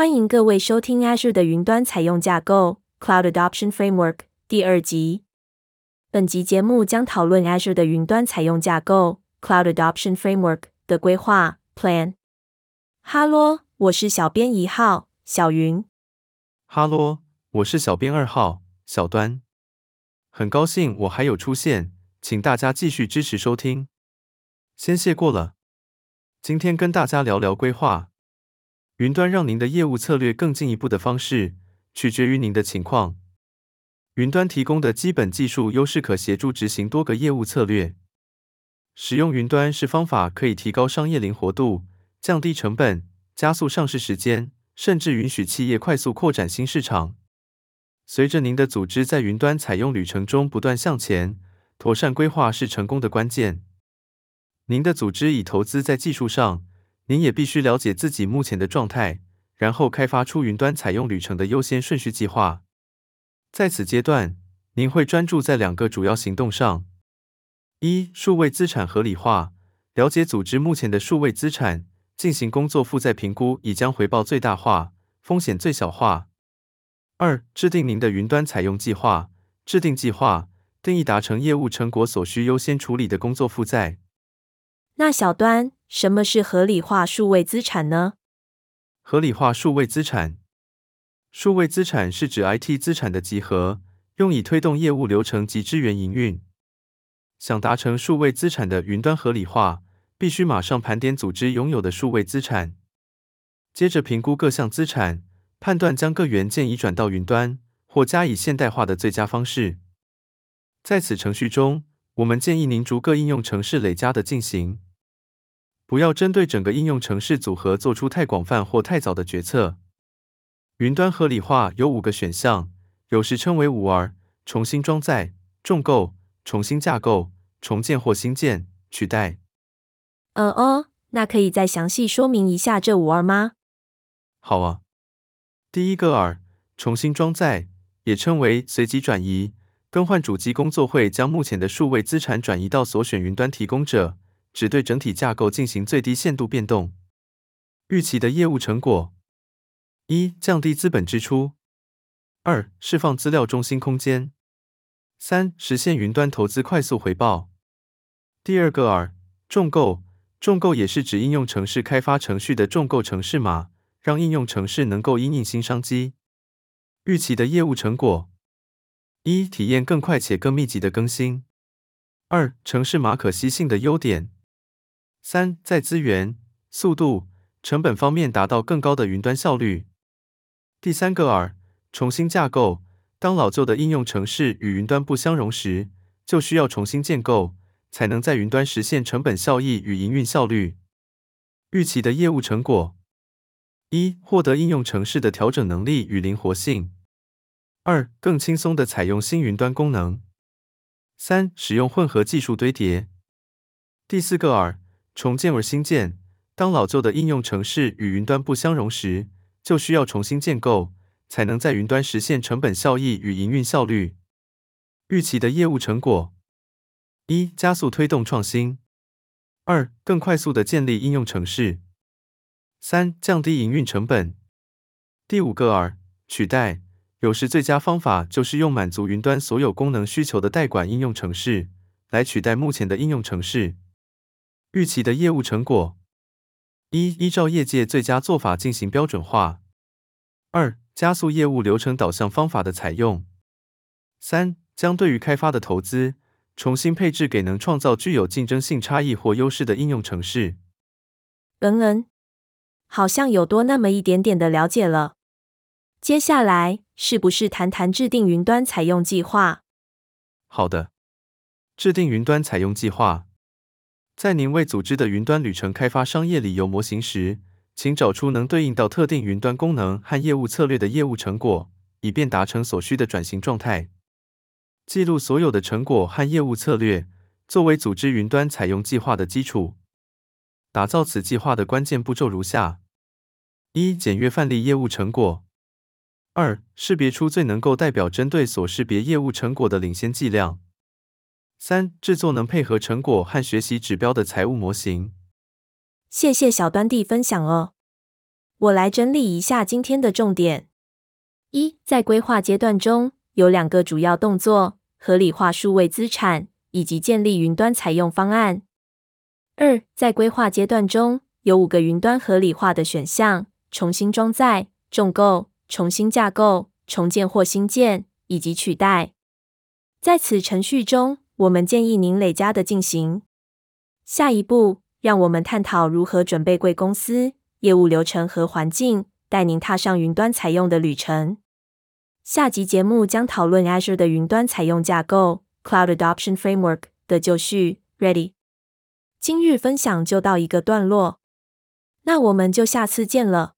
欢迎各位收听 Azure 的云端采用架构 Cloud Adoption Framework 第二集。本集节目将讨论 Azure 的云端采用架构 Cloud Adoption Framework 的规划 Plan。哈喽，我是小编一号小云。哈喽，我是小编二号小端。很高兴我还有出现，请大家继续支持收听。先谢过了。今天跟大家聊聊规划。云端让您的业务策略更进一步的方式，取决于您的情况。云端提供的基本技术优势可协助执行多个业务策略。使用云端是方法，可以提高商业灵活度，降低成本，加速上市时间，甚至允许企业快速扩展新市场。随着您的组织在云端采用旅程中不断向前，妥善规划是成功的关键。您的组织已投资在技术上。您也必须了解自己目前的状态，然后开发出云端采用旅程的优先顺序计划。在此阶段，您会专注在两个主要行动上：一、数位资产合理化，了解组织目前的数位资产，进行工作负载评估，以将回报最大化、风险最小化；二、制定您的云端采用计划，制定计划，定义达成业务成果所需优先处理的工作负载。那小端，什么是合理化数位资产呢？合理化数位资产，数位资产是指 IT 资产的集合，用以推动业务流程及支援营运。想达成数位资产的云端合理化，必须马上盘点组织拥有的数位资产，接着评估各项资产，判断将各元件移转到云端或加以现代化的最佳方式。在此程序中，我们建议您逐个应用程式累加的进行，不要针对整个应用程式组合做出太广泛或太早的决策。云端合理化有五个选项，有时称为五 R：重新装载、重构、重新架构、重建或新建、取代。嗯哦，那可以再详细说明一下这五 R 吗？好啊，第一个 R：重新装载，也称为随机转移。更换主机工作会将目前的数位资产转移到所选云端提供者，只对整体架构进行最低限度变动。预期的业务成果：一、降低资本支出；二、释放资料中心空间；三、实现云端投资快速回报。第二个 R，重构，重构也是指应用程式开发程序的重构程式码，让应用程式能够因应新商机。预期的业务成果。一、体验更快且更密集的更新；二、程式码可携性的优点；三、在资源、速度、成本方面达到更高的云端效率。第三个 R，重新架构。当老旧的应用程式与云端不相容时，就需要重新建构，才能在云端实现成本效益与营运效率。预期的业务成果：一、获得应用程式的调整能力与灵活性。二、更轻松地采用新云端功能。三、使用混合技术堆叠。第四个 R，重建而新建。当老旧的应用程式与云端不相容时，就需要重新建构，才能在云端实现成本效益与营运效率。预期的业务成果：一、加速推动创新；二、更快速地建立应用程式；三、降低营运成本。第五个 R，取代。有时最佳方法就是用满足云端所有功能需求的代管应用程式来取代目前的应用程式。预期的业务成果：一、依照业界最佳做法进行标准化；二、加速业务流程导向方法的采用；三、将对于开发的投资重新配置给能创造具有竞争性差异或优势的应用城市。嗯嗯，好像有多那么一点点的了解了。接下来是不是谈谈制定云端采用计划？好的，制定云端采用计划。在您为组织的云端旅程开发商业理由模型时，请找出能对应到特定云端功能和业务策略的业务成果，以便达成所需的转型状态。记录所有的成果和业务策略，作为组织云端采用计划的基础。打造此计划的关键步骤如下：一、检阅范例业务成果。二、识别出最能够代表针对所识别业务成果的领先计量。三、制作能配合成果和学习指标的财务模型。谢谢小端弟分享哦。我来整理一下今天的重点：一，在规划阶段中，有两个主要动作：合理化数位资产以及建立云端采用方案。二，在规划阶段中，有五个云端合理化的选项：重新装载、重构、重新架构、重建或新建，以及取代。在此程序中，我们建议您累加的进行。下一步，让我们探讨如何准备贵公司业务流程和环境，带您踏上云端采用的旅程。下集节目将讨论 Azure 的云端采用架构 （Cloud Adoption Framework） 的就绪 （Ready）。今日分享就到一个段落，那我们就下次见了。